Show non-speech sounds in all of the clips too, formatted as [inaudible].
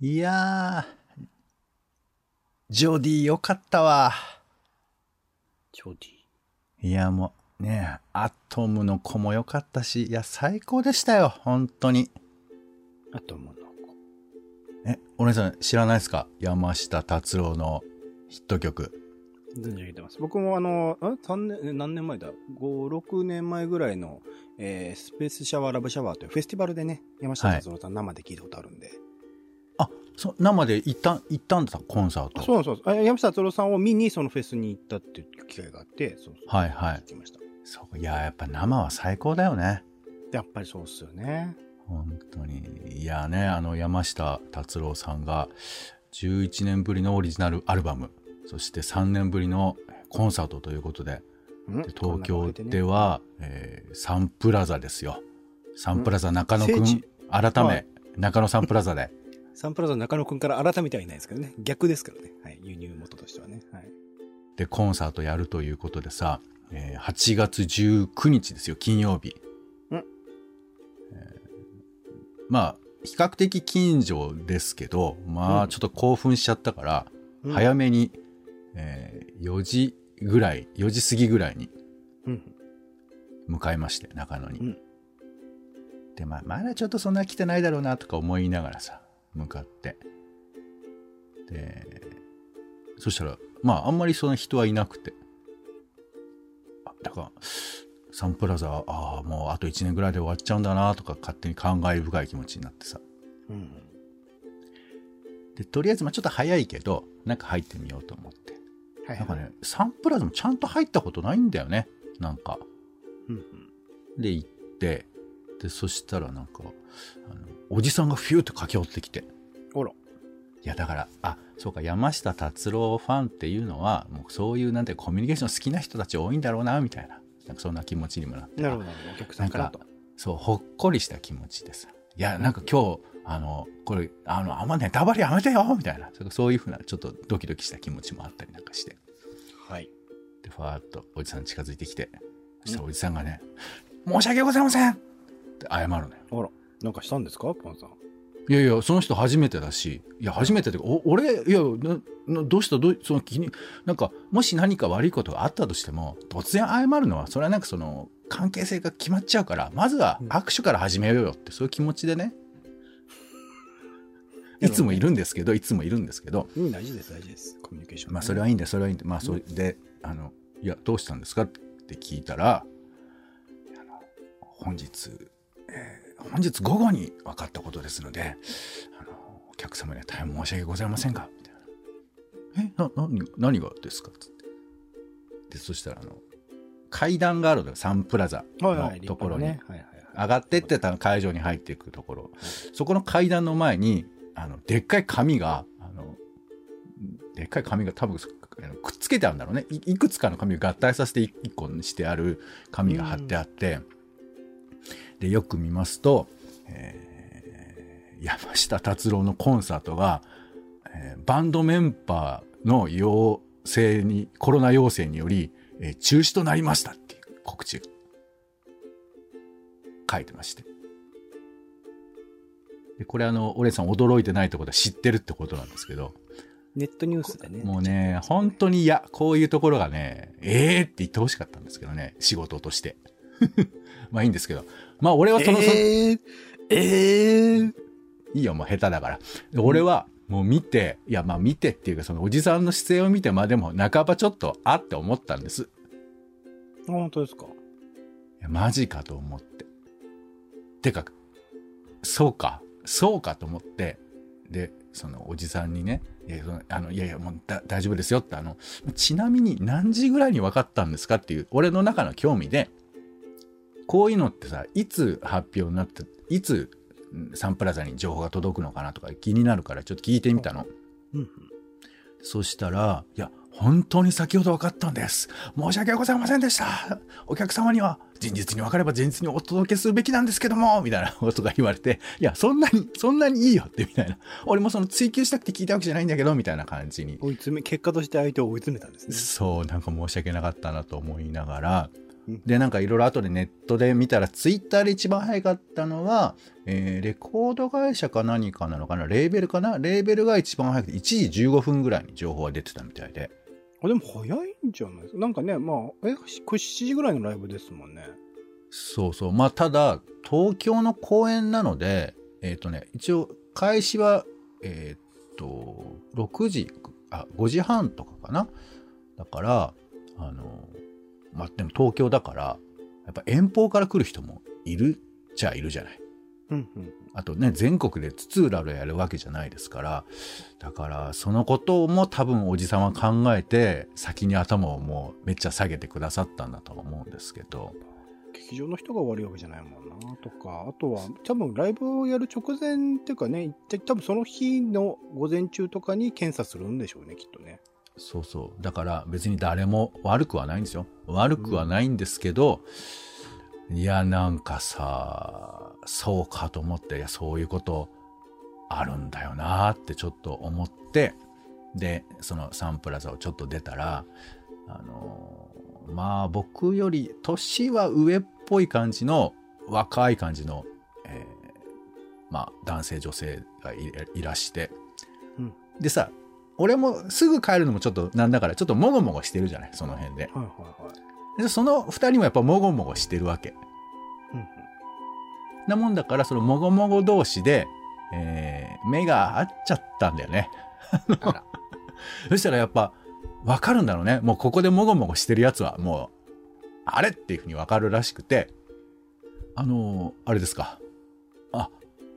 いやー、ジョディよかったわ。ジョデいや、もう、ねアトムの子もよかったし、いや、最高でしたよ、本当に。ィ。アトムの子。え、お姉さん知らないですか？山下達郎のヒット曲。存じ上げてます。僕もあの、あ三年、何年前だ ?5、6年前ぐらいの、えー、スペースシャワーラブシャワーというフェスティバルでね、山下達郎さん生で聞いたことあるんで。あ、そ生で行った、行ったんだ、コンサート？そうそうそう。あ山下達郎さんを見にそのフェスに行ったっていう機会があって、そうそう。はいはい聞きました。そう、いや、やっぱ生は最高だよね。やっぱりそうっすよね。本当に。いやね、あの、山下達郎さんが、11年ぶりのオリジナルアルバム、そして3年ぶりのコンサートということで、うん？で東京では、は、えーサンプラザですよ。サンプラザ中野くん？改め、はい中野サンプラザで。サンプラザ中野くんから改めてはいないですけどね。逆ですからね。はい。輸入元としてはね。はい。で、コンサートやるということでさ、えー8月19日ですよ、金曜日。うんえーまあ、比較的近所ですけど、まあ、うんちょっと興奮しちゃったから、うん早めに、えー4時ぐらい、4時過ぎぐらいにうん。向かいまして、中野に。うんで、まあ、まだちょっとそんな来てないだろうなとか思いながらさ、向かって。で、そしたら、まあ、あんまりその人はいなくて。あだから、サンプラザ、ああ、もうあと1年ぐらいで終わっちゃうんだなとか勝手に感慨深い気持ちになってさ。うん。で、とりあえず、まあちょっと早いけど、中入ってみようと思って。はい、はい。なんかね、サンプラザもちゃんと入ったことないんだよね。なんか。うんうん。で、行って、で、そしたらなんか、あの、おじさんがフューって駆け寄ってきて。あら。いや、だから、あ、そうか、山下達郎ファンっていうのは、もうそういう、なんて、コミュニケーション好きな人たち多いんだろうな、みたいな。なんかそんな気持ちにもなって。なるほど。お客さんからと。そう、ほっこりした気持ちでさ。いや、なんか今日、あの、これ、あの、あんまネタバレやめてよみたいな。そういうふうな、ちょっとドキドキした気持ちもあったりなんかして。はい。で、ふわーっとおじさん近づいてきて、そしたらおじさんがね、申し訳ございませんって謝るのよ。あら。なんかしたんですかポンさん？いやいや、その人初めてだし、いや、初めてで、お俺、いや、どうした？どう、その気に、なんか、もし何か悪いことがあったとしても、突然謝るのは、それはなんかその、関係性が決まっちゃうから、まずは握手から始めようよって、そういう気持ちでね、いつもいるんですけど、いつもいるんですけど、うん、大事です、大事です。コミュニケーション、まあ、それはいいんだよ、それはいいんだよ。まあ、それで、あの、いや、どうしたんですか？って聞いたら、本日、えー本日午後に分かったことですので、あの、お客様には大変申し訳ございませんが、みたいな。え、な、何が、何がですか？つって。で、そしたら、あの、階段があるのよ、サンプラザはいはい、のところに。はいはいはい。上がってってた会場に入っていくところ、そこの階段の前に、あの、でっかい紙が、あの、でっかい紙が多分くっつけてあるんだろうね。いいくつかの紙を合体させて一一個にしてある紙が貼ってあって、で、よく見ますと、えー山下達郎のコンサートが、えーバンドメンバーの陽性に、コロナ陽性により、えー中止となりましたっていう告知が書いてまして。で、これあの、オレンさん驚いてないってことは知ってるってことなんですけど、ネットニュースでね。もうね、本当に嫌。こういうところがね、ええー、って言ってほしかったんですけどね、仕事として。[laughs] まあいいんですけど。まあ俺はその、そえー、えー、いいよ、もう下手だから。で俺はもう見て、いやまあ見てっていうかそのおじさんの姿勢を見て、まあでも半ばちょっと、あって思ったんです。あ本当ですかいやマジかと思って。てか、そうか、そうかと思って、で、そのおじさんにね、いや、そのあのいやいや、もうだ大丈夫ですよって、あの、ちなみに何時ぐらいに分かったんですかっていう、俺の中の興味で、こういうのってさ、いつ発表になって、いつうんサンプラザに情報が届くのかなとか気になるからちょっと聞いてみたの。うんうん。そしたら、いや、本当に先ほど分かったんです。申し訳ございませんでした。お客様には前日に分かれば前日にお届けするべきなんですけども、みたいなことが言われて、いや、そんなに、そんなにいいよって、みたいな。俺もその追求したくて聞いたわけじゃないんだけど、みたいな感じに。追い詰め、結果として相手を追い詰めたんですね。そう、なんか申し訳なかったなと思いながら、うんで、なんかいろいろ後でネットで見たら、ツイッターで一番早かったのは、えーレコード会社か何かなのかな、レーベルかな、レーベルが一番早くて、1時15分ぐらいに情報が出てたみたいで。あ、でも早いんじゃないですか？なんかね、まあ、え、これ7時ぐらいのライブですもんね。そうそう。まあ、ただ、東京の公演なので、えっ、とね、一応、開始は、えっ、と、6時、あ、5時半とかかな？だから、あの、まあ、でも東京だから、やっぱ遠方から来る人もいるっちゃいるじゃない。うんうん。あとね、全国で津々浦々やるわけじゃないですから、だから、そのことも多分おじさんは考えて、先に頭をもうめっちゃ下げてくださったんだとは思うんですけど、劇場の人が悪いわけじゃないもんなとか、あとは多分ライブをやる直前っていうかね、多分その日の午前中とかに検査するんでしょうね、きっとね。そうそう。だから別に誰も悪くはないんですよ。悪くはないんですけど、いや、なんかさ、そうかと思って、いや、そういうことあるんだよなってちょっと思って、で、そのサンプラザをちょっと出たら、あの、まあ僕より年は上っぽい感じの若い感じの、えーまあ男性女性がいいらして、うんでさ、俺もすぐ帰るのもちょっとなんだからちょっともごもごしてるじゃない？その辺で。はいはいはい。でその二人もやっぱもごもごしてるわけ。うんうんなもんだからそのもごもご同士で、えー目が合っちゃったんだよね。[laughs] そしたらやっぱわかるんだろうね。もうここでもごもごしてるやつはもう、あれっていうふうにわかるらしくて、あのーあれですか。あ、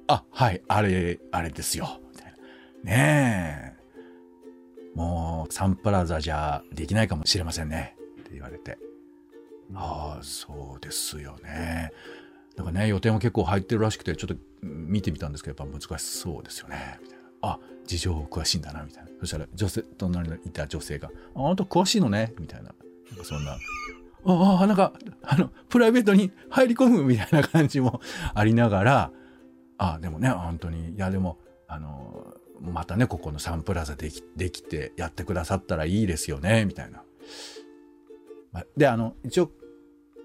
あ、はい、あれ、あれですよ。みたいな。ねえ。もうサンプラザじゃできないかもしれませんね。って言われて。ああ、そうですよね。なんかね、予定も結構入ってるらしくて、ちょっとうん見てみたんですけど、やっぱ難しそうですよね。みたいな。あ、事情詳しいんだな、みたいな。そしたら、女性、隣にいた女性が、あ、あなた詳しいのね、みたいな。なんかそんな、ああ、なんか、あの、プライベートに入り込むみたいな感じもありながら、あ、でもね、本当に、いや、でも、あの、またね、ここのサンプラザでき、できてやってくださったらいいですよね、みたいな。まで、あの、一応、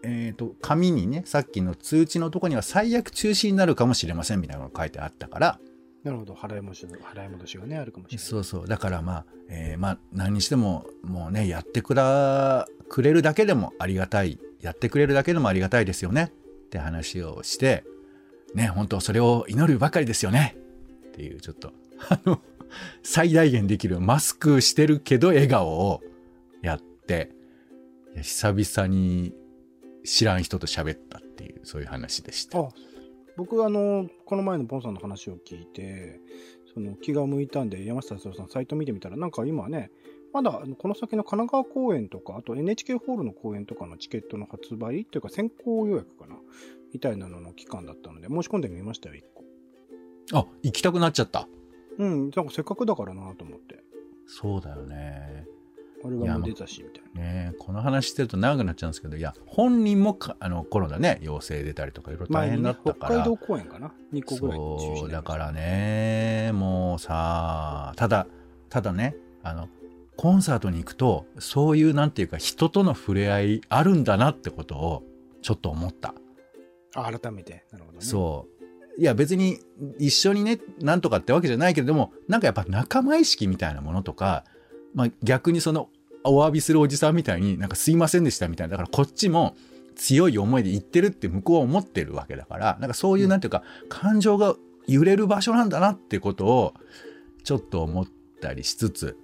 えっ、と、紙にね、さっきの通知のとこには最悪中止になるかもしれませんみたいなのが書いてあったから、なるほど。払い戻し、払い戻しがね、あるかもしれない。そうそう。だからまあ、えーまあ、何にしても、もうね、やってくら、くれるだけでもありがたい。やってくれるだけでもありがたいですよね。って話をして、ね、本当それを祈るばかりですよね。っていう、ちょっと、あの、最大限できるマスクしてるけど笑顔をやって、いや久々に知らん人と喋ったっていう、そういう話でした。あ僕あのこの前のポンさんの話を聞いてその気が向いたんで山下達郎さんサイト見てみたらなんか今ねまだこの先の神奈川公演とかあと NHK ホールの公演とかのチケットの発売っていうか先行予約かなみたいなのの期間だったので申し込んでみましたよ1個あ、行きたくなっちゃった。うんなんかせっかくだからなと思ってそうだよね。あれがもう出たしみたいなねこの話してると長くなっちゃうんですけど、いや、本人もかあのコロナね、陽性出たりとかいろいろ大変だったから。北海道公演かな？2個ぐらいそう、だからね、もうさ、ただ、ただね、あの、コンサートに行くと、そういうなんていうか人との触れ合いあるんだなってことをちょっと思った。あ改めてなるほどねそう。いや別に一緒にね、なんとかってわけじゃないけれども、なんかやっぱ仲間意識みたいなものとか、まあ逆にそのお詫びするおじさんみたいになんかすいませんでしたみたいな。だからこっちも強い思いで言ってるって向こうは思ってるわけだから、なんかそういうなんていうか、感情が揺れる場所なんだなってことをちょっと思ったりしつつ、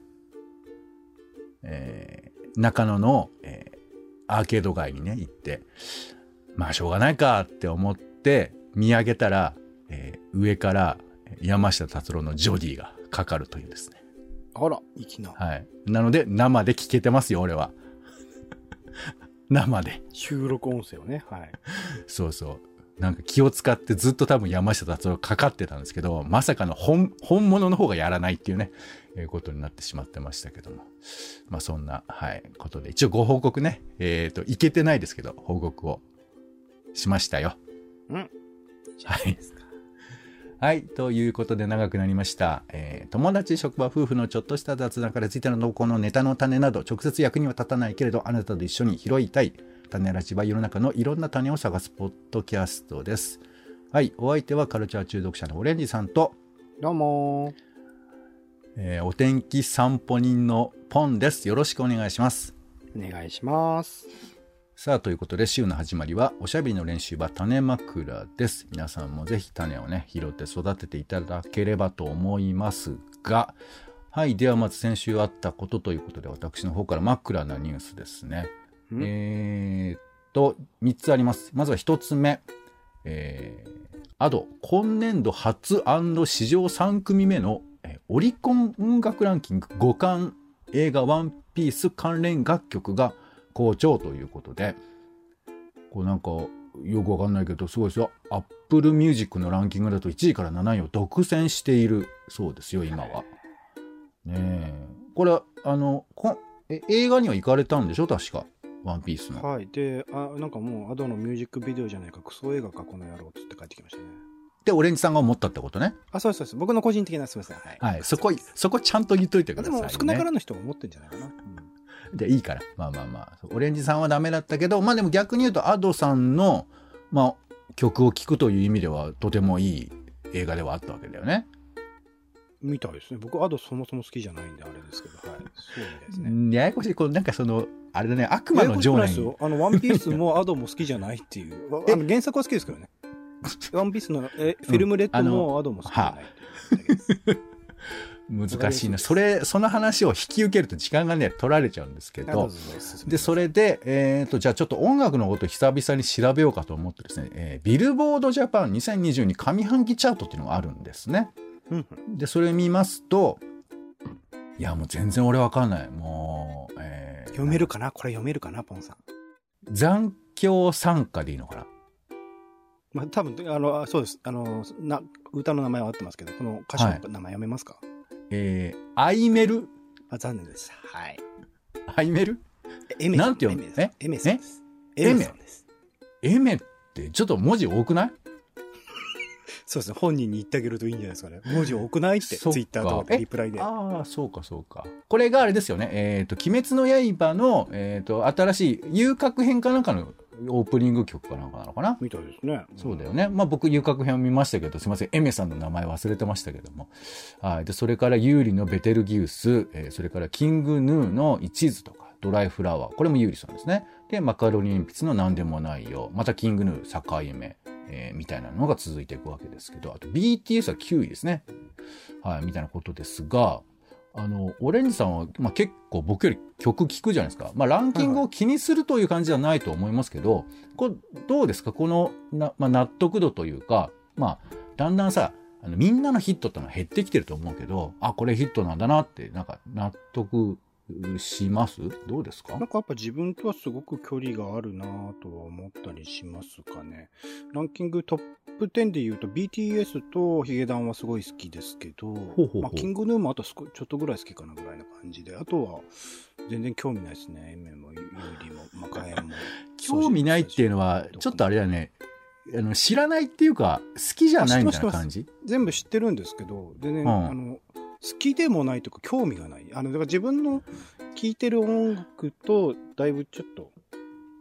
えー中野の、えーアーケード街にね、行って、まあしょうがないかって思って見上げたら、えー上から山下達郎のジョディがかかるというですね。あら粋なはい。なので生で聞けてますよ、俺は。[laughs] 生で。収録音声をねはい [laughs] そうそう。なんか気を使ってずっと多分山下達郎かかってたんですけど、まさかの本、本物の方がやらないっていうね、えーことになってしまってましたけども。まあそんな、はい、ことで、一応ご報告ね、えっ、と、いけてないですけど、報告をしましたよ。うんはい。はい。ということで長くなりました。えー友達、職場、夫婦のちょっとした雑談からついての投稿のネタの種など、直接役には立たないけれど、あなたと一緒に拾いたい種ラジは世の中のいろんな種を探すポッドキャストです。はい。お相手はカルチャー中毒者のオレンジさんと、どうもえーお天気散歩人のポンです。よろしくお願いします。お願いします。さあ、ということで週の始まりはおしゃべりの練習は種枕です。皆さんもぜひ種をね、拾って育てていただければと思いますが、はい。ではまず先週あったことということで、私の方から真っ暗なニュースですね。ん？えーっと、3つあります。まずは1つ目。えー、アド、今年度初史上3組目の、えーオリコン音楽ランキング5冠映画ワンピース関連楽曲が好調ということで、こうなんかよくわかんないけど、すごいですよ。Apple Music のランキングだと1位から7位を独占しているそうですよ、今は。ねえ。これ、あの、こえ映画には行かれたんでしょ？確か。ワンピースの。はい。で、あ、なんかもう、アドのミュージックビデオじゃないか、クソ映画か、この野郎っつって帰ってきましたね。で、オレンジさんが思ったってことね？あ、そうですそうです。僕の個人的な、すみません。はい。はい。そこ、そこちゃんと言っといてください、ね。でも、少なからぬ人が思ってんじゃないかな。うんで、いいから。まあまあまあ。オレンジさんはダメだったけど、まあでも逆に言うと、アドさんの、まあ、曲を聴くという意味では、とてもいい映画ではあったわけだよね。みたいですね。僕、アドそもそも好きじじゃないんで、あれですけど、はい。そうですね。ややこしい。こうなんかその、あれだね、悪魔の情念ややこしくないです。よあの、ワンピースもアドも好きじじゃないっていう。わあの原作は好きですけどね。ワンピースのえフィルムレッドもアドも好きじゃないっていう。難しいな。それ、その話を引き受けると時間がね、取られちゃうんですけどで、それで、えっ、と、じゃあちょっと音楽のことを久々に調べようかと思ってですね、えービルボードジャパン2022上半期チャートっていうのがあるんですね。で、それ見ますと、いや、もう全然俺わかんない。もう、えー読めるかな？これ読めるかな？ポンさん。残響参加でいいのかな？まあ、多分、あの、あそうです。あの、な、歌の名前は合ってますけど、この歌手の名前読めますか、えー、アイメル？あ、残念です。はい。アイメル？エメなんて読む？エメですエメさんです。え？エメ？エメってちょっと文字多くない？[laughs] そうですね。本人に言ってあげるといいんじゃないですかね。文字多くないって、ツイッターとかでリプライで。ああ、そうかそうか。これがあれですよね。えっ、と、鬼滅の刃の、えっ、と、新しい遊郭編かなんかのオープニング曲かなんかなのかな？みたいですね。そうだよね。まあ僕、遊郭編を見ましたけど、すいません。エメさんの名前忘れてましたけども。はい。で、それから、ユーリのベテルギウス、えーそれから、キングヌーの一途とか、ドライフラワー。これもユーリさんですね。で、マカロニ鉛筆の何でもないよ。また、キングヌー、境目、えーみたいなのが続いていくわけですけど、あと、BTS は9位ですね。はい。みたいなことですが、あの、オレンジさんは、まあ、結構僕より曲聴くじゃないですか。まあ、ランキングを気にするという感じではないと思いますけど、これ、どうですか？この、な、まあ、納得度というか、まあ、だんだんさ、あのみんなのヒットってのは減ってきてると思うけど、あ、これヒットなんだなって、なんか納得します？どうですか？なんかやっぱ自分とはすごく距離があるなぁとは思ったりしますかね。ランキングトップ10で言うと BTS とヒゲダンはすごい好きですけど、ほうほうほう。まあ、キングヌーもあと少ちょっとぐらい好きかなぐらいな感じで、あとは全然興味ないですね。エメもユーリも。マカエンも。[laughs] 興味ないっていうのは、ちょっとあれだね、あの知らないっていうか、好きじゃないみたいな感じ？全部知ってるんですけど、でね、ん。あの、好きでもないとか興味がない。あの、だから自分の聴いてる音楽とだいぶちょっと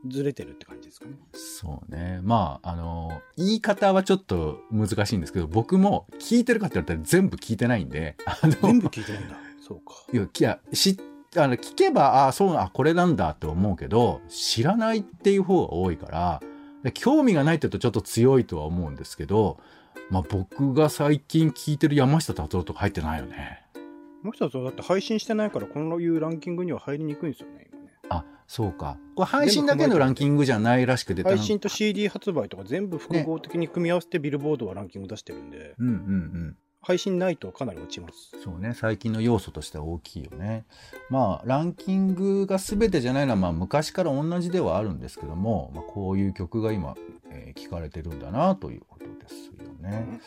ずれてるって感じですかね。そうね。まあ、あの、言い方はちょっと難しいんですけど、僕も聞いてるかって言われたら全部聞いてないんで、あの、全部聞いてないんだ。そうか。いや、いや、知っあの、聞けば、あそう、あ、これなんだって思うけど、知らないっていう方が多いから、で興味がないって言うとちょっと強いとは思うんですけど、まあ僕が最近聞いてる山下達郎とか入ってないよね。もう一つはだって配信してないから、このいうランキングには入りにくいんですよね、今ね。あ、そうか。これ配信だけのランキングじゃないらしくて、配信と CD 発売とか全部複合的に組み合わせてビルボードはランキング出してるんで、うんうんうん。配信ないとかなり落ちます。そうね、最近の要素としては大きいよね。まあ、ランキングが全てじゃないのは、まあ、昔から同じではあるんですけども、まあ、こういう曲が今、えー聞かれてるんだなということですよね。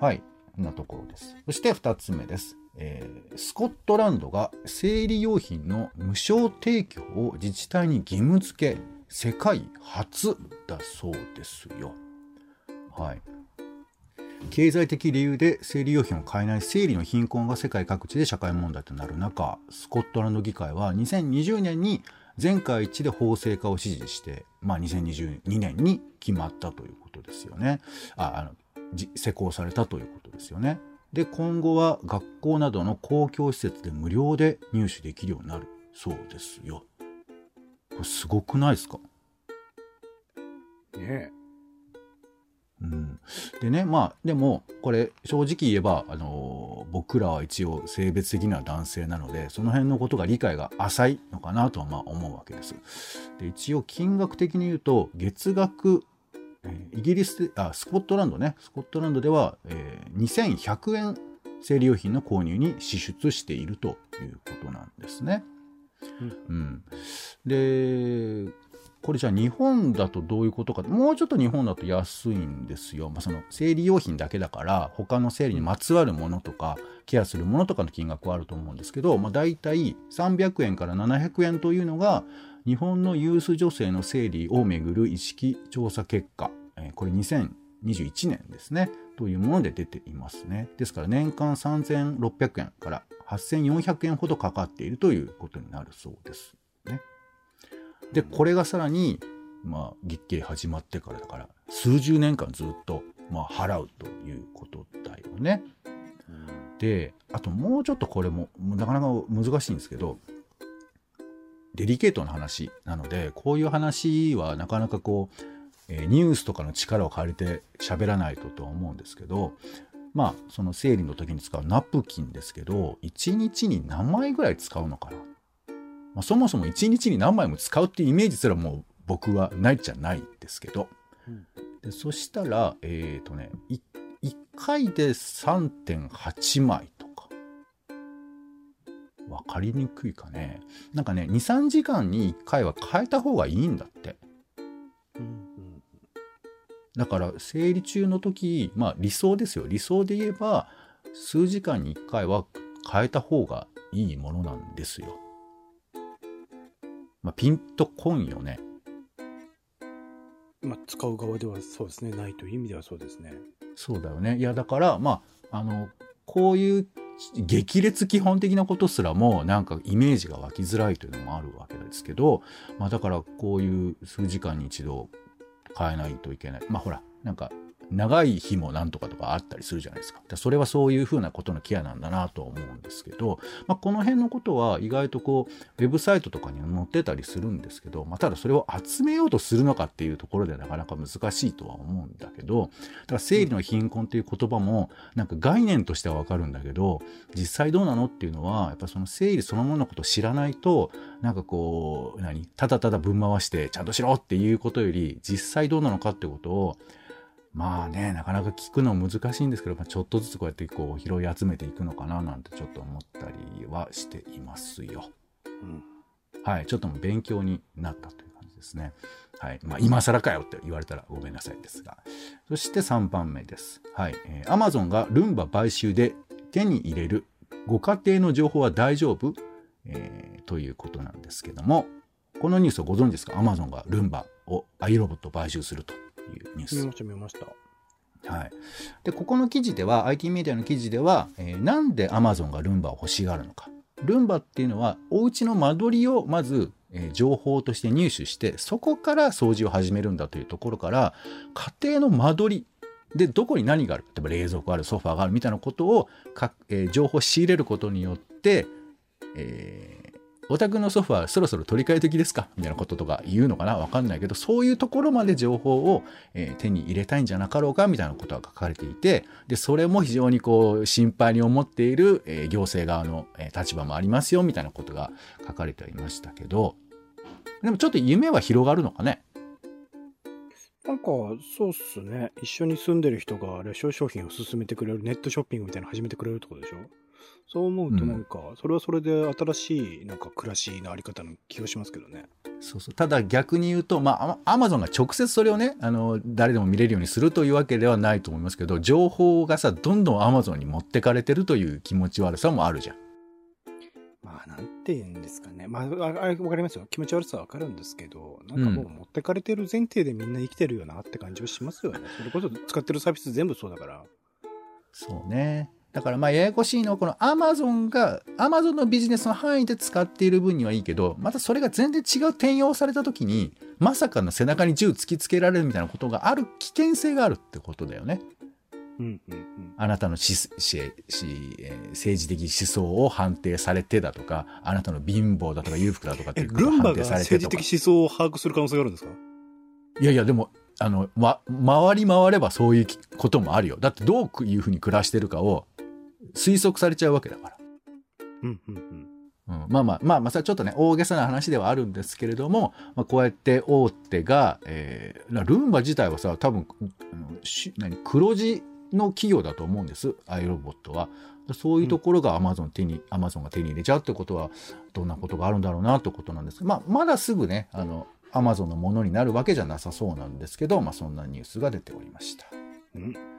はい、こんなところです。そして2つ目です。えースコットランドが生理用品の無償提供を自治体に義務付け、世界初だそうですよ。はい。経済的理由で生理用品を買えない生理の貧困が世界各地で社会問題となる中、スコットランド議会は2020年に全会一致で法制化を指示して、まあ、2022年に決まったということですよね。ああの施行されたということですよね。で、今後は学校などの公共施設で無料で入手できるようになるそうですよ。これすごくないですか？ねうん、でねまあでもこれ正直言えば、あのー僕らは一応性別的には男性なのでその辺のことが理解が浅いのかなとはまあ思うわけです。で一応金額的に言うと月額、えーイギリスであスコットランドねスコットランドでは、えー2100円生理用品の購入に支出しているということなんですね。うん、でこれじゃあ日本だとどういうことかもうちょっと日本だと安いんですよ、まあ、その生理用品だけだから他の生理にまつわるものとかケアするものとかの金額はあると思うんですけど、まあ、大体300円から700円というのが日本のユース女性の生理をめぐる意識調査結果、これ2021年ですね。というもので出ていますね。ですから年間3600円から8400円ほどかかっているということになるそうです。でこれがさらにまあ月経始まってからだから数十年間ずっと、まあ、払うということだよね。であともうちょっとこれもなかなか難しいんですけどデリケートな話なのでこういう話はなかなかこう、えニュースとかの力を借りて喋らないととは思うんですけどまあその生理の時に使うナプキンですけど1日に何枚ぐらい使うのかな、まあ、そもそも1日に何枚も使うっていうイメージすらもう僕はないっちゃないんですけど。うん。でそしたらえっ、とねい1回で3.8枚とか。分かりにくいかね。なんかね23時間に1回は変えた方がいいんだって。うんだから生理中の時まあ理想ですよ。理想で言えば数時間に1回は変えた方がいいものなんですよ。まあ、ピンとこんよね。まあ、使う側ではそうですね。ないという意味ではそうですね。そうだよね。いやだからまああのこういう激烈基本的なことすらもなんかイメージが湧きづらいというのもあるわけですけど、まあ、だからこういう数時間に一度変えないといけない。まあほらなんか長い日もなんとかとかあったりするじゃないですか。でそれはそういうふうなことのケアなんだなと思うんですけど、まあ、この辺のことは意外とこうウェブサイトとかに載ってたりするんですけど、まあ、ただそれを集めようとするのかっていうところでなかなか難しいとは思うんだけどだから生理の貧困っていう言葉もなんか概念としてはわかるんだけど実際どうなのっていうのはやっぱその生理そのもののことを知らないとなんかこう何ただただぶん回してちゃんとしろっていうことより実際どうなのかってことをまあね、なかなか聞くの難しいんですけど、まあ、ちょっとずつこうやってこう拾い集めていくのかななんてちょっと思ったりはしていますよ。うん。はい、ちょっともう勉強になったという感じですね。はい、まあ今更かよって言われたらごめんなさいですが。そして3番目です。はい、えー、Amazon がルンバ買収で手に入れるご家庭の情報は大丈夫、えーということなんですけども、このニュースをご存知ですか ?Amazon がルンバをアイロボットを買収するというニュース見。ました、見ました。はい、でここの記事では IT メディアの記事では、えーなんで Amazon がルンバを欲しがるのかルンバっていうのはお家の間取りをまず、えー情報として入手してそこから掃除を始めるんだというところから家庭の間取りでどこに何がある例えば冷蔵庫あるソファーがあるみたいなことをか、えー情報を仕入れることによって、えーお宅のソファそろそろ取り替え時ですか？みたいなこととか言うのかな？わかんないけど、そういうところまで情報を、えー手に入れたいんじゃなかろうか？みたいなことが書かれていて、で、それも非常にこう、心配に思っている、えー行政側の、えー立場もありますよみたいなことが書かれていましたけど、でもちょっと夢は広がるのかね？なんか、そうっすね。一緒に住んでる人が、あれ、商品を勧めてくれる、ネットショッピングみたいなの始めてくれるってことでしょ？そう思うとなんか、それはそれで新しい、なんか暮らしのあり方の気がしますけどね。そうそう。ただ逆に言うと、まあ、アマゾンが直接それをね、あの、誰でも見れるようにするというわけではないと思いますけど、情報がさ、どんどんアマゾンに持ってかれてるという気持ち悪さもあるじゃん。まあ、なんて言うんですかね。まあ、ああれわかりますよ。気持ち悪さはわかるんですけど、なんかもう持ってかれてる前提でみんな生きてるよなって感じはしますよね。それこそ使ってるサービス全部そうだから。そうね。だからまあややこしいのはこのアマゾンが、アマゾンのビジネスの範囲で使っている分にはいいけど、またそれが全然違う転用された時に、まさかの背中に銃突きつけられるみたいなことがある危険性があるってことだよね。うんうんうん。あなたのしししえー政治的思想を判定されてだとか、あなたの貧乏だとか裕福だとかってえ、いうことを判定されてとか。政治的思想を把握する可能性があるんですか？いやいや、でも、あの、ま、回り回ればそういうこともあるよ。だってどういうふうに暮らしてるかを推測されちゃうわけだから。うんうんうん。うん、まあまあまあまあそれはちょっとね大げさな話ではあるんですけれども、まあ、こうやって大手が、えー、ルンバ自体はさ多分何黒字の企業だと思うんですアイロボットは。そういうところがアマゾン手に、アマゾンが手に入れちゃうってことはどんなことがあるんだろうなってことなんですが、まあ、まだすぐねあのアマゾンのものになるわけじゃなさそうなんですけど、まあ、そんなニュースが出ておりました。うん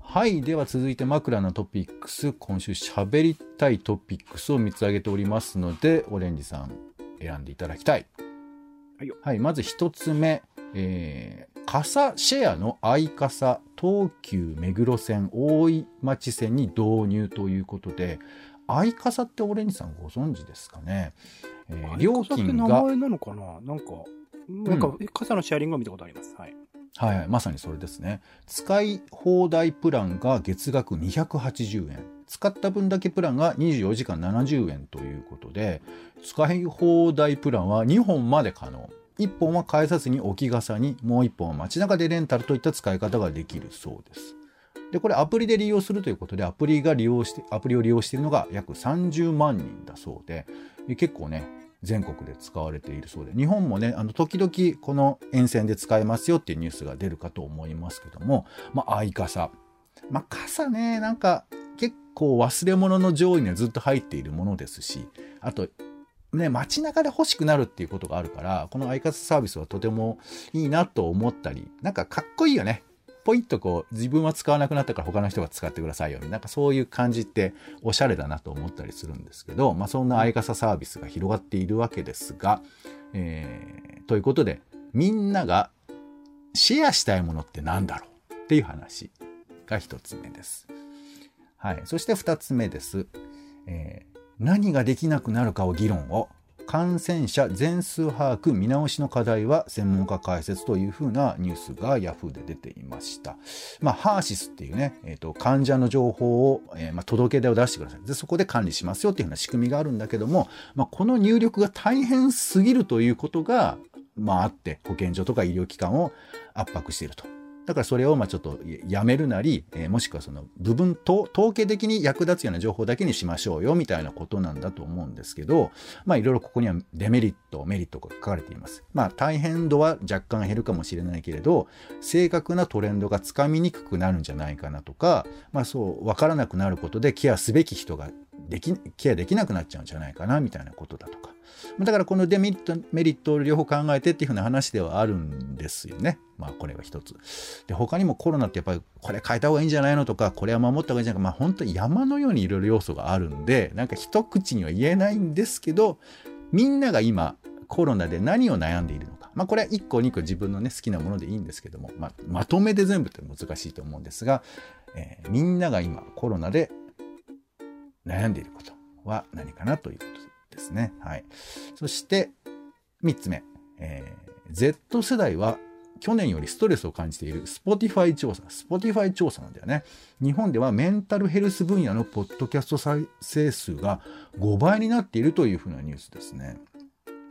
はい。では続いて枕のトピックス。今週喋りたいトピックスを3つ挙げておりますので、オレンジさん選んでいただきたい。はいよはい。まず1つ目。えー、傘シェアの相傘東急目黒線大井町線に導入ということで、相傘ってオレンジさんご存知ですかね、えー料金名が、前なのかな？なんか、なんか、傘のシェアリングを見たことあります。はい。はいはい、まさにそれですね。使い放題プランが月額280円。使った分だけプランが24時間70円ということで、使い放題プランは2本まで可能。1本は返さずに置き傘に、もう1本は街中でレンタルといった使い方ができるそうです。で、これアプリで利用するということで、アプリが利用して、アプリを利用しているのが約30万人だそうで、結構ね、全国で使われているそうで、日本もね、あの、時々この沿線で使えますよっていうニュースが出るかと思いますけども、まあ、相傘。まあ、傘ね、なんか、結構忘れ物の上位にはずっと入っているものですし、あと、ね、街中で欲しくなるっていうことがあるから、この相傘サービスはとてもいいなと思ったり、なんかかっこいいよね。ポイッとこう、自分は使わなくなったから他の人が使ってくださいよ。なんかそういう感じっておしゃれだなと思ったりするんですけど、まあそんな相傘サービスが広がっているわけですが、えー、ということで、みんながシェアしたいものって何だろうっていう話が一つ目です。はい。そして二つ目です。えー何ができなくなるかを議論を感染者全数把握見直しの課題は専門家解説というふうなニュースがヤフーで出ていました。まあ、ハーシスっていうね、えーと患者の情報を、えーまあ、届け出を出してください。で、そこで管理しますよっていうふうな仕組みがあるんだけども、まあ、この入力が大変すぎるということが、まあ、あって、保健所とか医療機関を圧迫していると。だからそれをまあちょっとやめるなり、えーもしくはその部分と統計的に役立つような情報だけにしましょうよみたいなことなんだと思うんですけど、まあいろいろここにはデメリット、メリットが書かれています。まあ大変度は若干減るかもしれないけれど、正確なトレンドがつかみにくくなるんじゃないかなとか、まあそう、わからなくなることでケアすべき人ができ、ケアできなくなっちゃうんじゃないかなみたいなことだとか。だからこのデメリット、メリットを両方考えてっていうふうな話ではあるんですよね。まあこれは一つ。で、他にもコロナってやっぱりこれ変えた方がいいんじゃないのとか、これは守った方がいいんじゃないか、まあ本当に山のようにいろいろ要素があるんで、なんか一口には言えないんですけど、みんなが今コロナで何を悩んでいるのか。まあこれは1個2個自分のね好きなものでいいんですけども、まあまとめて全部って難しいと思うんですが、えーみんなが今コロナで悩んでいることは何かなということですね。はい。そして3つ目、えー Z 世代は去年よりストレスを感じている Spotify 調査。Spotify 調査なんだよね。日本ではメンタルヘルス分野のポッドキャスト再生数が5倍になっているというふうなニュースですね。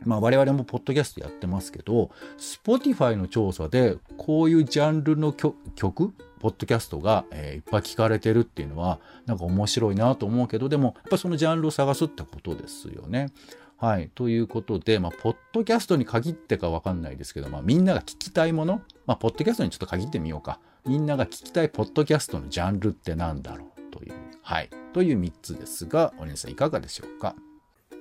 まあ我々もポッドキャストやってますけど、Spotify の調査でこういうジャンルの、曲ポッドキャストが、えーいっぱい聞かれてるっていうのは、なんか面白いなと思うけど、でも、やっぱそのジャンルを探すってことですよね。はい。ということで、まあ、ポッドキャストに限ってかわかんないですけど、まあ、みんなが聞きたいもの、まあ、ポッドキャストにちょっと限ってみようか。みんなが聞きたいポッドキャストのジャンルってなんだろうという、はい。という3つですが、お姉さんいかがでしょうか？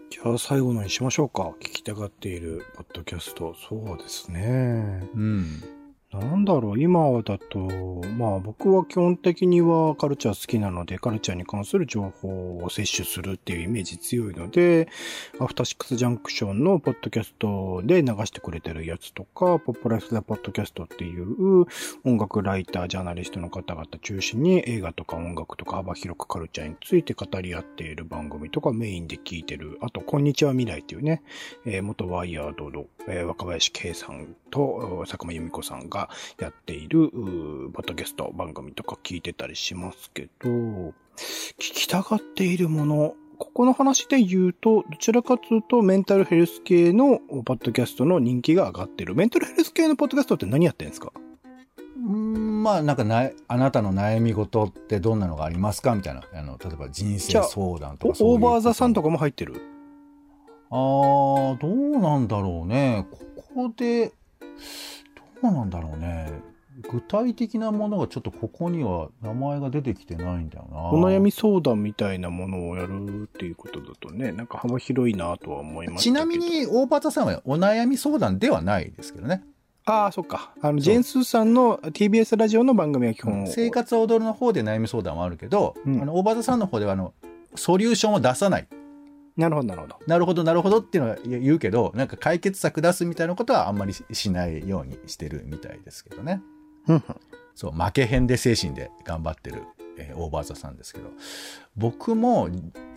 じゃあ最後のにしましょうか。聞きたがっているポッドキャスト。そうですね。うん。なんだろう、今だと、まあ僕は基本的にはカルチャー好きなので、カルチャーに関する情報を摂取するっていうイメージ強いので、アフターシックスジャンクションのポッドキャストで流してくれてるやつとか、ポップライスザポッドキャストっていう音楽ライター、ジャーナリストの方々中心に映画とか音楽とか幅広くカルチャーについて語り合っている番組とかメインで聞いてる。あと、こんにちは未来っていうね、えー元ワイヤードの、えー若林圭さんと佐久間由美子さんがやっている、ポッドキャスト番組とか聞いてたりしますけど、聞きたがっているもの、ここの話で言うと、どちらかというとメンタルヘルス系のポッドキャストの人気が上がってる。メンタルヘルス系のポッドキャストって何やってるんですか？うんまあなんかなあなたの悩み事ってどんなのがありますか？みたいな。あの例えば人生相談とかオーバーザさんとかかも入ってる？あーどうなんだろうね。ここでどうなんだろうね具体的なものがちょっとここには名前が出てきてないんだよなお悩み相談みたいなものをやるっていうことだとね、なんか幅広いなとは思いましたけど。ちなみ、に大畑さんはお悩み相談ではないですけどねああ、そっか。あの、ジェーンスーさんの TBS ラジオの番組は基本。生活を踊るの方で悩み相談はあるけど、うんあの大畑さんの方ではあのソリューションを出さないなるほど、なるほど。なるほど、なるほどっていうのは言うけど、なんか解決策出すみたいなことはあんまりししないようにしてるみたいですけどね。そう、負けへんで精神で頑張ってる、えーオーバーザさんですけど。僕も、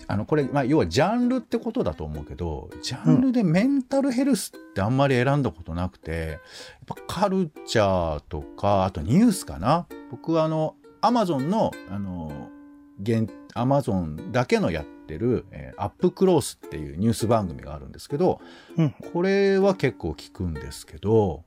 あの、これ、まあ、要はジャンルってことだと思うけど、ジャンルでメンタルヘルスってあんまり選んだことなくて、やっぱカルチャーとか、あとニュースかな。僕はあの、アマゾンの、あの、現、アマゾンだけのやってる、えーアップクロースっていうニュース番組があるんですけど、うん。これは結構聞くんですけど、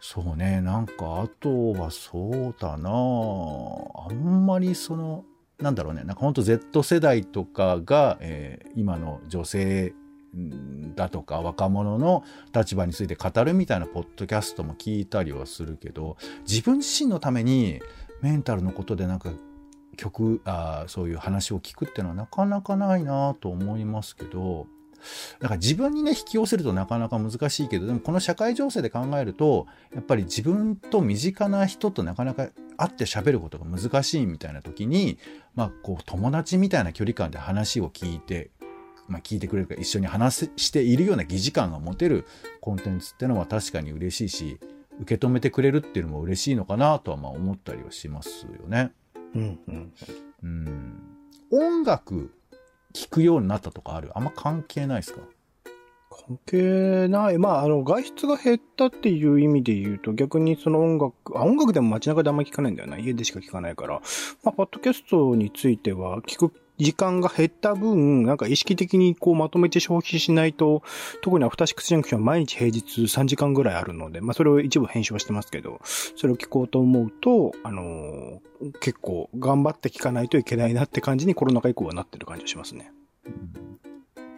そうね、なんかあとはそうだなあんまりその、なんだろうね、なんかほんと Z 世代とかが、えー今の女性んだとか若者の立場について語るみたいなポッドキャストも聞いたりはするけど、自分自身のためにメンタルのことでなんか曲あそういう話を聞くっていうのはなかなかないなと思いますけどだから自分にね引き寄せるとなかなか難しいけどでもこの社会情勢で考えるとやっぱり自分と身近な人となかなか会って喋ることが難しいみたいな時にまあこう友達みたいな距離感で話を聞いて、まあ、聞いてくれるか一緒に話しているような疑似感が持てるコンテンツっていうのは確かに嬉しいし受け止めてくれるっていうのも嬉しいのかなとはまあ思ったりはしますよね。うん、うん。うん音楽聴くようになったとかある？あんま関係ないですか？関係ない。まあ、あの、外出が減ったっていう意味で言うと、逆にその音楽、あ、音楽でも街中であんまり聞かないんだよな。家でしか聞かないから。まあ、ポッドキャストについては、聞く時間が減った分、なんか意識的にこうまとめて消費しないと、特にアフターシックスジャンクションは毎日平日3時間ぐらいあるので、まあ、それを一部編集はしてますけど、それを聞こうと思うと、あのー結構頑張って聞かないといけないなって感じにコロナ禍以降はなってる感じがしますね。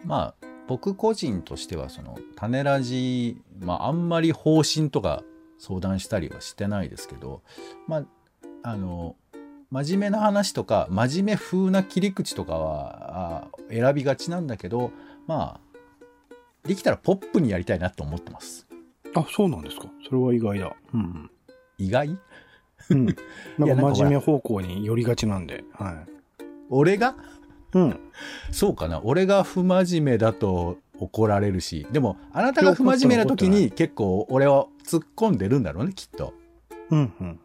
まあ僕個人としてはその種ラジ、まあ、あんまり方針とか相談したりはしてないですけどまああの真面目な話とか真面目風な切り口とかはあ選びがちなんだけどまあできたらポップにやりたいなと思ってますあ、そうなんですか。それは意外だ。うん、意外？うん。[laughs] なんか真面目方向に寄りがちなんで。はい。俺が？うん。そうかな俺が不真面目だと怒られるしでもあなたが不真面目な時に結構俺は突っ込んでるんだろうねきっとうん、うん。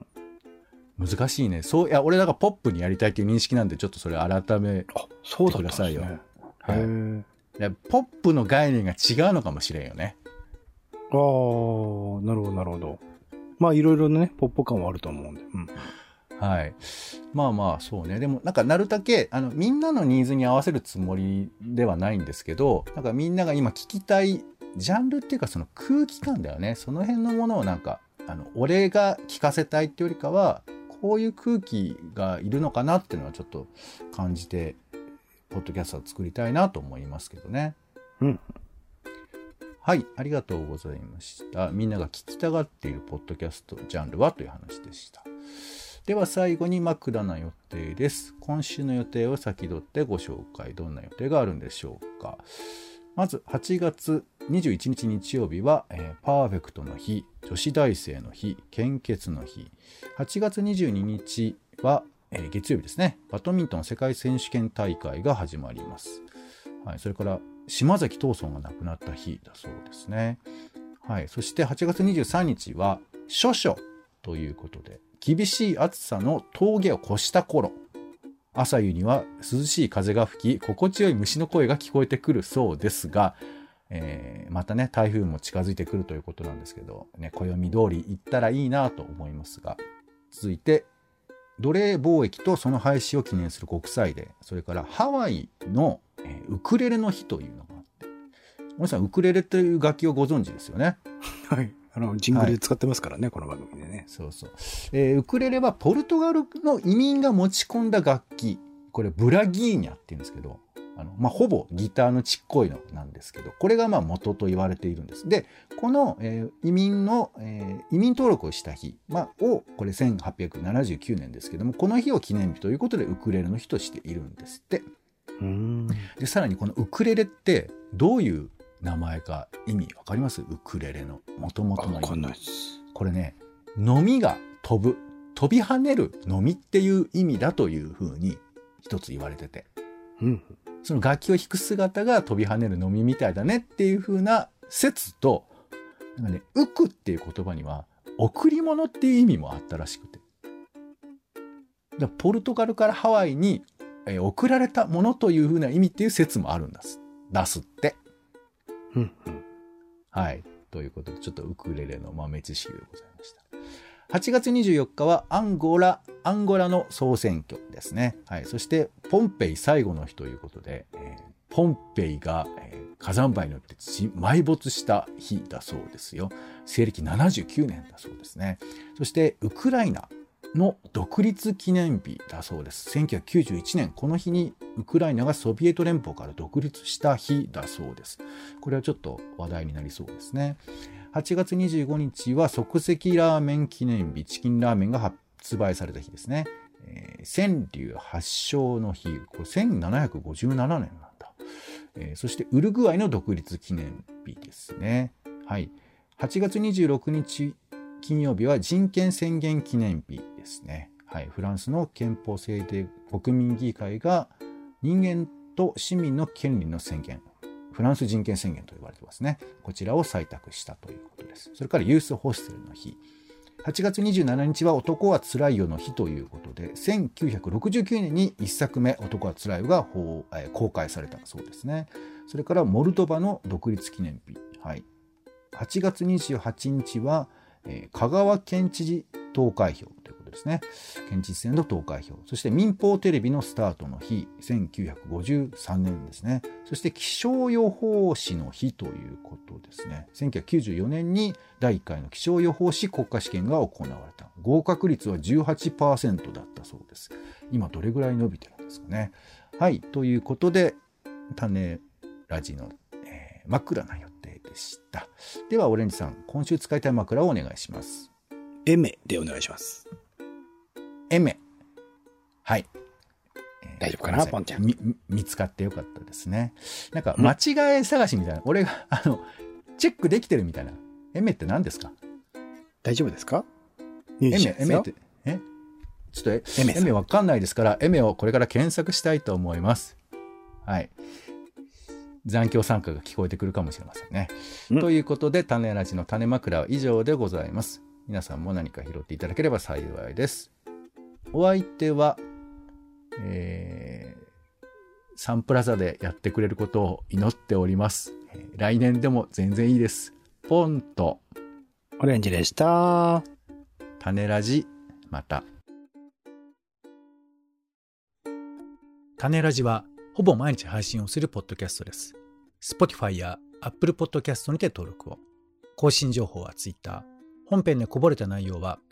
難しいねそういや俺だからポップにやりたいっていう認識なんでちょっとそれ改めあ、そうだったんですね。くださいよはいいやポップの概念が違うのかもしれんよねあー、なるほど、なるほど。まあ、いろいろね、ポップ感はあると思うんで。うん。はいまあまあそうねでもなんかなるだけあのみんなのニーズに合わせるつもりではないんですけどなんかみんなが今聞きたいジャンルっていうかその空気感だよねその辺のものをなんかあの俺が聞かせたいっていうよりかはこういう空気がいるのかなっていうのはちょっと感じてポッドキャストを作りたいなと思いますけどね。うん。はい、ありがとうございました。みんなが聞きたがっているポッドキャストジャンルはという話でした。では最後に枕な予定です。今週の予定を先取ってご紹介。どんな予定があるんでしょうか。まず8月21日日曜日は、えー、パーフェクトの日、女子大生の日、献血の日。8月22日は、えー、月曜日ですね。バドミントン世界選手権大会が始まります。はい、それから島崎藤村が亡くなった日だそうですね。はい、そして8月23日は、諸書ということで、厳しい暑さの峠を越した頃。朝夕には涼しい風が吹き、心地よい虫の声が聞こえてくるそうですが、えー、またね、台風も近づいてくるということなんですけど、ね、暦通り行ったらいいなと思いますが、続いて、奴隷貿易とその廃止を記念する国際デー、それからハワイの、えー、ウクレレの日というのがあって、森さん、ウクレレという楽器をご存知ですよね？はい。あの、ジングルで使ってますからね、はい、この番組でね。そうそう。えー、ウクレレはポルトガルの移民が持ち込んだ楽器。これ、ブラギーニャって言うんですけど、あの、まあ、ほぼギターのちっこいのなんですけど、これがまあ元と言われているんです。で、この、えー、移民の、えー、移民登録をした日、まあ、を、これ1879年ですけども、この日を記念日ということでウクレレの日としているんですって。うんで、さらにこのウクレレってどういう名前か意味わかります？ウクレレの元々の意味。これね、飲みが飛ぶ、飛び跳ねる飲みっていう意味だというふうに一つ言われてて。うん。その楽器を弾く姿が飛び跳ねる飲みみたいだねっていうふうな説と、なんかね、浮くっていう言葉には、贈り物っていう意味もあったらしくて。だポルトガルからハワイに、えー、送られたものというふうな意味っていう説もあるんです。出すって。うんうん、はい。ということで、ちょっとウクレレの豆知識でございました。8月24日はアンゴラ、アンゴラの総選挙ですね。はい。そして、ポンペイ最後の日ということで、えー、ポンペイが、えー、火山灰によって埋没した日だそうですよ。西暦79年だそうですね。そして、ウクライナの独立記念日だそうです。1991年、この日にウクライナがソビエト連邦から独立した日だそうです。これはちょっと話題になりそうですね。8月25日は即席ラーメン記念日、チキンラーメンが発売された日ですね。えー、川柳発祥の日、これ1757年なんだ。えー、そしてウルグアイの独立記念日ですね。はい。8月26日金曜日は人権宣言記念日ですね。はい、フランスの憲法制定国民議会が人間と市民の権利の宣言、フランス人権宣言と言われてますね。こちらを採択したということです。それからユースホステルの日。8月27日は男はつらいよの日ということで、1969年に1作目男はつらいよが公開されたそうですね。それからモルドバの独立記念日。はい。8月28日は、えー、香川県知事投開票というこですね。県知事選の投開票。そして民放テレビのスタートの日、1953年ですね。そして気象予報士の日ということですね。1994年に第1回の気象予報士国家試験が行われた。合格率は18%だったそうです。今どれぐらい伸びてるんですかね。はい。ということで、種ラジの、えー、枕な予定でした。では、オレンジさん、今週使いたい枕をお願いします。エメでお願いします。エメ。はい。大丈夫かな、ポンちゃん。見、見つかってよかったですね。なんか、間違い探しみたいな。俺が、あの、チェックできてるみたいな。エメって何ですか？大丈夫ですか？エメ、エメって、え？ちょっとエメ、エメわかんないですから、エメをこれから検索したいと思います。はい。残響参加が聞こえてくるかもしれませんね。ということで、種ラジの種枕は以上でございます。皆さんも何か拾っていただければ幸いです。お相手は、えー、サンプラザでやってくれることを祈っております。来年でも全然いいです。ポンと、オレンジでした。種ラジ、また。種ラジは、ほぼ毎日配信をするポッドキャストです。Spotify や Apple Podcast にて登録を。更新情報は Twitter。本編でこぼれた内容は